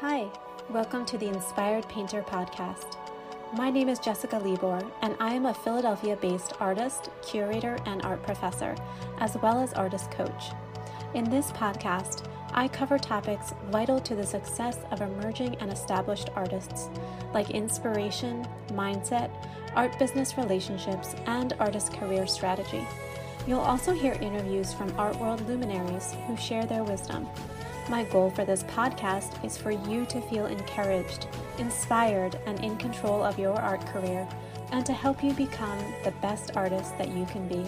Hi, welcome to the Inspired Painter podcast. My name is Jessica Libor, and I am a Philadelphia based artist, curator, and art professor, as well as artist coach. In this podcast, I cover topics vital to the success of emerging and established artists, like inspiration, mindset, art business relationships, and artist career strategy. You'll also hear interviews from art world luminaries who share their wisdom. My goal for this podcast is for you to feel encouraged, inspired, and in control of your art career, and to help you become the best artist that you can be.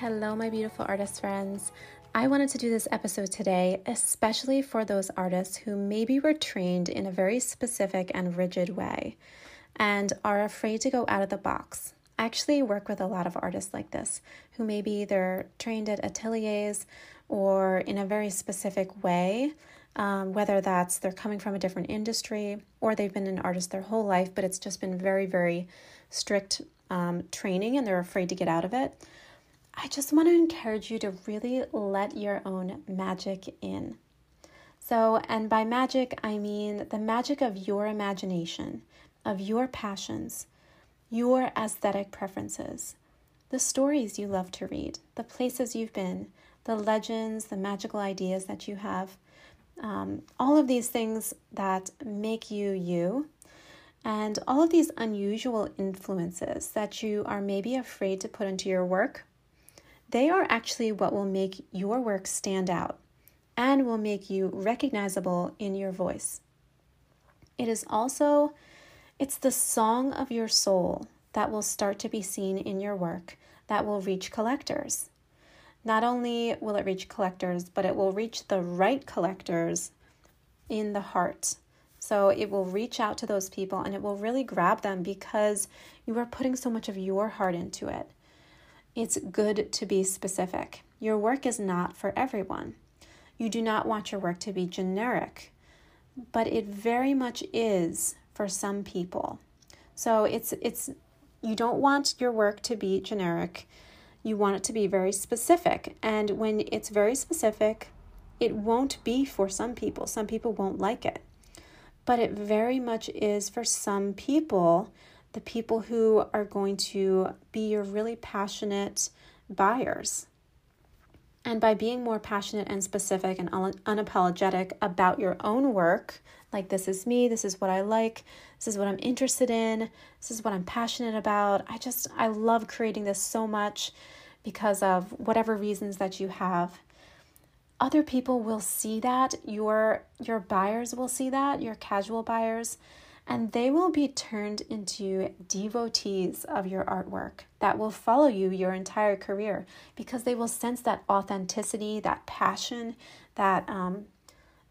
Hello, my beautiful artist friends. I wanted to do this episode today, especially for those artists who maybe were trained in a very specific and rigid way and are afraid to go out of the box. I actually work with a lot of artists like this who maybe they're trained at ateliers or in a very specific way, um, whether that's they're coming from a different industry or they've been an artist their whole life, but it's just been very, very strict um, training and they're afraid to get out of it. I just want to encourage you to really let your own magic in. So, and by magic, I mean the magic of your imagination, of your passions, your aesthetic preferences, the stories you love to read, the places you've been, the legends, the magical ideas that you have, um, all of these things that make you you, and all of these unusual influences that you are maybe afraid to put into your work they are actually what will make your work stand out and will make you recognizable in your voice. It is also it's the song of your soul that will start to be seen in your work that will reach collectors. Not only will it reach collectors, but it will reach the right collectors in the heart. So it will reach out to those people and it will really grab them because you are putting so much of your heart into it it's good to be specific. Your work is not for everyone. You do not want your work to be generic, but it very much is for some people. So it's it's you don't want your work to be generic. You want it to be very specific. And when it's very specific, it won't be for some people. Some people won't like it. But it very much is for some people the people who are going to be your really passionate buyers. And by being more passionate and specific and unapologetic about your own work, like this is me, this is what I like, this is what I'm interested in, this is what I'm passionate about. I just, I love creating this so much because of whatever reasons that you have. Other people will see that, your your buyers will see that, your casual buyers and they will be turned into devotees of your artwork that will follow you your entire career because they will sense that authenticity, that passion, that um,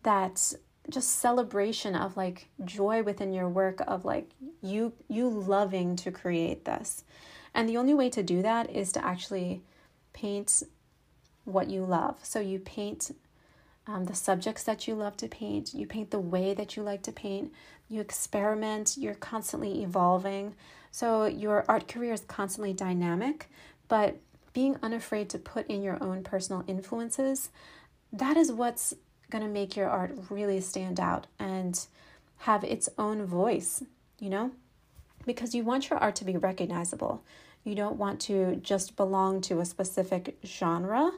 that just celebration of like joy within your work of like you you loving to create this. And the only way to do that is to actually paint what you love. So you paint um, the subjects that you love to paint, you paint the way that you like to paint, you experiment, you're constantly evolving. So your art career is constantly dynamic, but being unafraid to put in your own personal influences, that is what's going to make your art really stand out and have its own voice, you know? Because you want your art to be recognizable. You don't want to just belong to a specific genre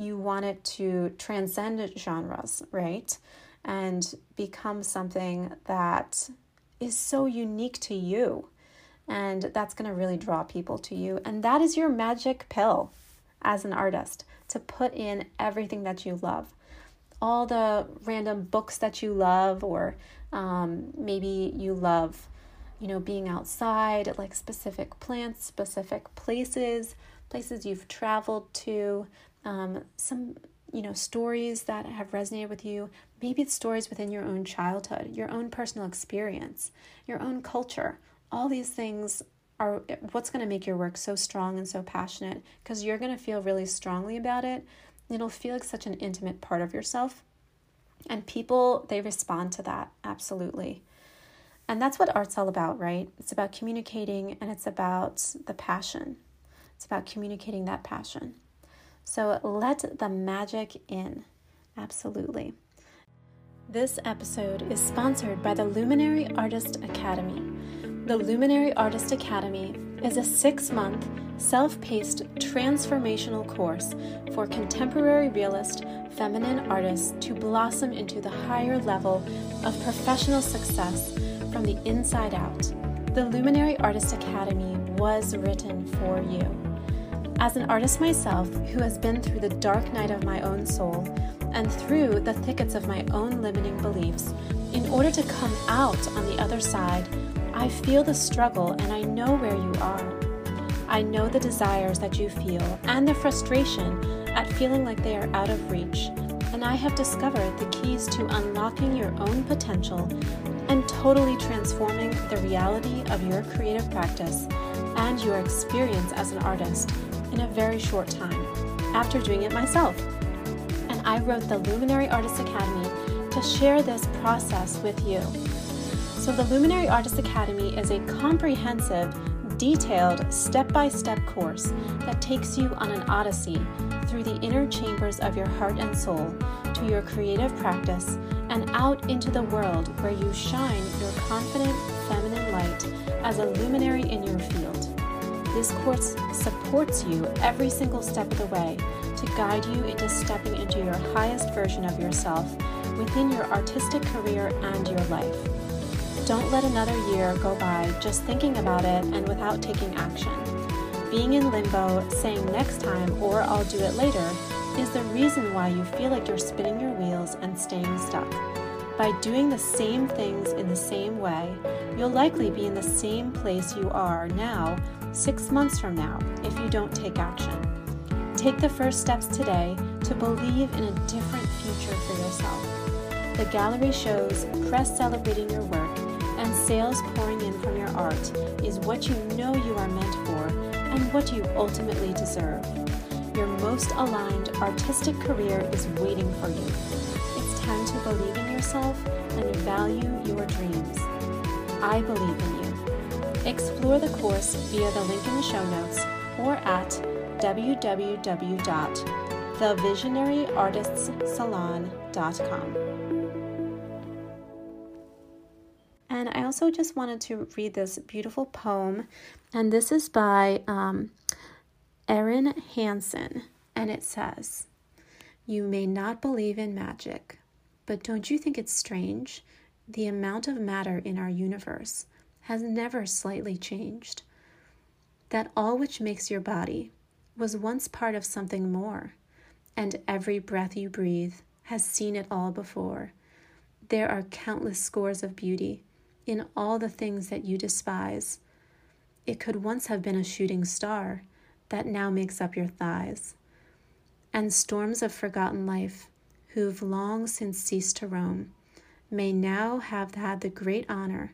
you want it to transcend genres, right? And become something that is so unique to you. And that's going to really draw people to you. And that is your magic pill as an artist to put in everything that you love. All the random books that you love, or um, maybe you love, you know, being outside, like specific plants, specific places, places you've traveled to, um, some you know stories that have resonated with you maybe it's stories within your own childhood your own personal experience your own culture all these things are what's going to make your work so strong and so passionate because you're going to feel really strongly about it it'll feel like such an intimate part of yourself and people they respond to that absolutely And that's what art's all about, right? It's about communicating and it's about the passion. It's about communicating that passion. So let the magic in. Absolutely. This episode is sponsored by the Luminary Artist Academy. The Luminary Artist Academy is a six month, self paced, transformational course for contemporary realist, feminine artists to blossom into the higher level of professional success from the inside out. The Luminary Artist Academy was written for you. As an artist myself who has been through the dark night of my own soul and through the thickets of my own limiting beliefs, in order to come out on the other side, I feel the struggle and I know where you are. I know the desires that you feel and the frustration at feeling like they are out of reach, and I have discovered the keys to unlocking your own potential and totally transforming the reality of your creative practice and your experience as an artist in a very short time after doing it myself. And I wrote the Luminary Artist Academy to share this process with you. So, the Luminary Artist Academy is a comprehensive, detailed, step by step course that takes you on an odyssey through the inner chambers of your heart and soul to your creative practice and out into the world where you shine your confident feminine light as a luminary in your field. This course supports you every single step of the way to guide you into stepping into your highest version of yourself within your artistic career and your life. Don't let another year go by just thinking about it and without taking action. Being in limbo, saying next time or I'll do it later, is the reason why you feel like you're spinning your wheels and staying stuck. By doing the same things in the same way, you'll likely be in the same place you are now six months from now if you don't take action. Take the first steps today to believe in a different future for yourself. The gallery shows press celebrating your work and sales pouring in from your art is what you know you are meant for and what you ultimately deserve your most aligned artistic career is waiting for you. Time to believe in yourself and value your dreams. I believe in you. Explore the course via the link in the show notes or at www.thevisionaryartistssalon.com. And I also just wanted to read this beautiful poem, and this is by um, Erin Hanson, and it says, You may not believe in magic, but don't you think it's strange? The amount of matter in our universe has never slightly changed. That all which makes your body was once part of something more, and every breath you breathe has seen it all before. There are countless scores of beauty in all the things that you despise. It could once have been a shooting star that now makes up your thighs, and storms of forgotten life, who've long since ceased to roam, may now have had the great honor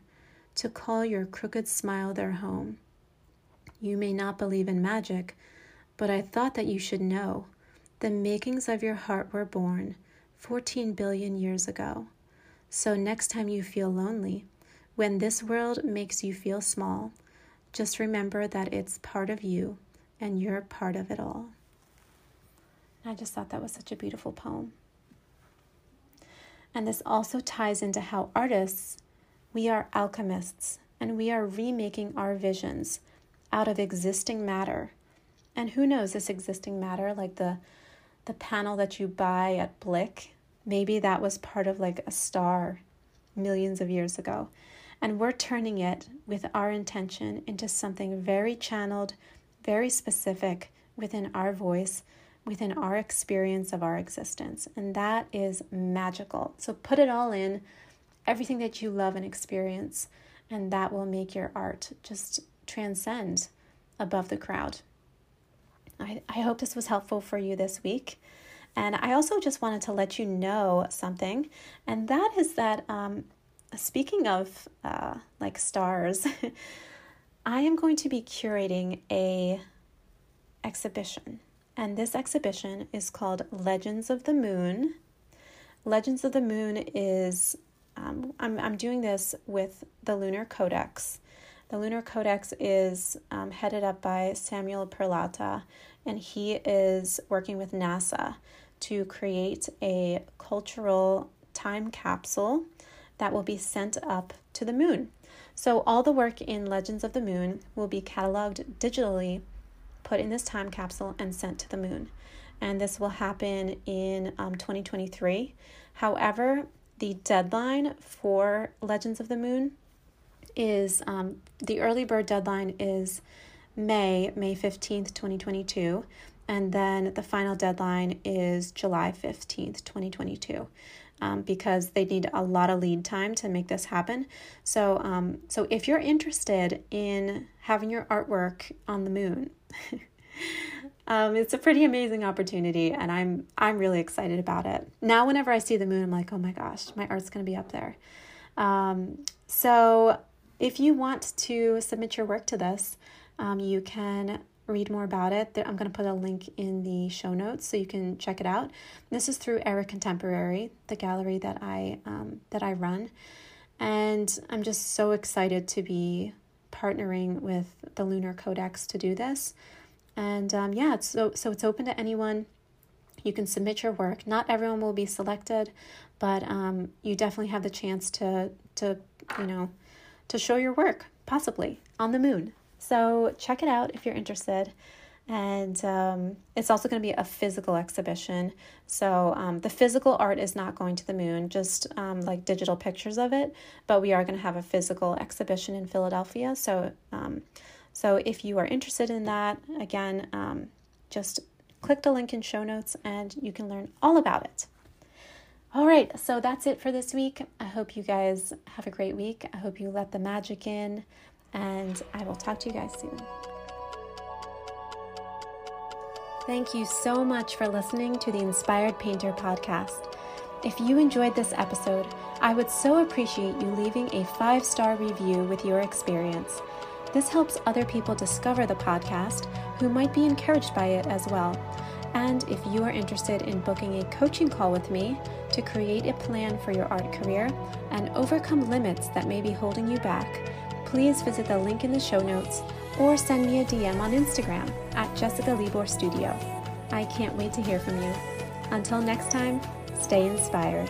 to call your crooked smile their home. You may not believe in magic, but I thought that you should know the makings of your heart were born 14 billion years ago. So next time you feel lonely, when this world makes you feel small, just remember that it's part of you and you're part of it all. I just thought that was such a beautiful poem. And this also ties into how artists, we are alchemists and we are remaking our visions out of existing matter. And who knows this existing matter, like the the panel that you buy at Blick, maybe that was part of like a star millions of years ago. And we're turning it with our intention into something very channeled, very specific within our voice, within our experience of our existence. And that is magical. So put it all in, everything that you love and experience, and that will make your art just transcend above the crowd. I, I hope this was helpful for you this week. And I also just wanted to let you know something, and that is that um, speaking of uh, like stars, I am going to be curating a exhibition. And this exhibition is called Legends of the Moon. Legends of the Moon is um, I'm, I'm doing this with the Lunar Codex. The Lunar Codex is um, headed up by Samuel Peralta, and he is working with NASA to create a cultural time capsule that will be sent up to the moon. So, all the work in Legends of the Moon will be cataloged digitally, put in this time capsule, and sent to the moon. And this will happen in um, 2023. However, the deadline for Legends of the Moon is um, the early bird deadline is May, May 15th, 2022. And then the final deadline is July 15th, 2022. Um, because they need a lot of lead time to make this happen. So, um, so if you're interested in having your artwork on the moon, um, it's a pretty amazing opportunity, and I'm I'm really excited about it. Now, whenever I see the moon, I'm like, oh my gosh, my art's gonna be up there. Um, so, if you want to submit your work to this, um, you can read more about it. I'm going to put a link in the show notes so you can check it out. This is through Era Contemporary, the gallery that I um, that I run, and I'm just so excited to be partnering with the Lunar Codex to do this. And um, yeah, it's so so it's open to anyone. You can submit your work. Not everyone will be selected, but um, you definitely have the chance to to you know to show your work possibly on the moon. So check it out if you're interested. And um, it's also going to be a physical exhibition. So um, the physical art is not going to the moon, just um, like digital pictures of it. But we are going to have a physical exhibition in Philadelphia. So, um, so if you are interested in that, again, um, just click the link in show notes and you can learn all about it. All right, so that's it for this week. I hope you guys have a great week. I hope you let the magic in and I will talk to you guys soon. Thank you so much for listening to the Inspired Painter podcast. If you enjoyed this episode, I would so appreciate you leaving a five star review with your experience. This helps other people discover the podcast who might be encouraged by it as well. And if you are interested in booking a coaching call with me to create a plan for your art career and overcome limits that may be holding you back, please visit the link in the show notes or send me a DM on Instagram at Jessica Libor Studio. I can't wait to hear from you. Until next time, stay inspired.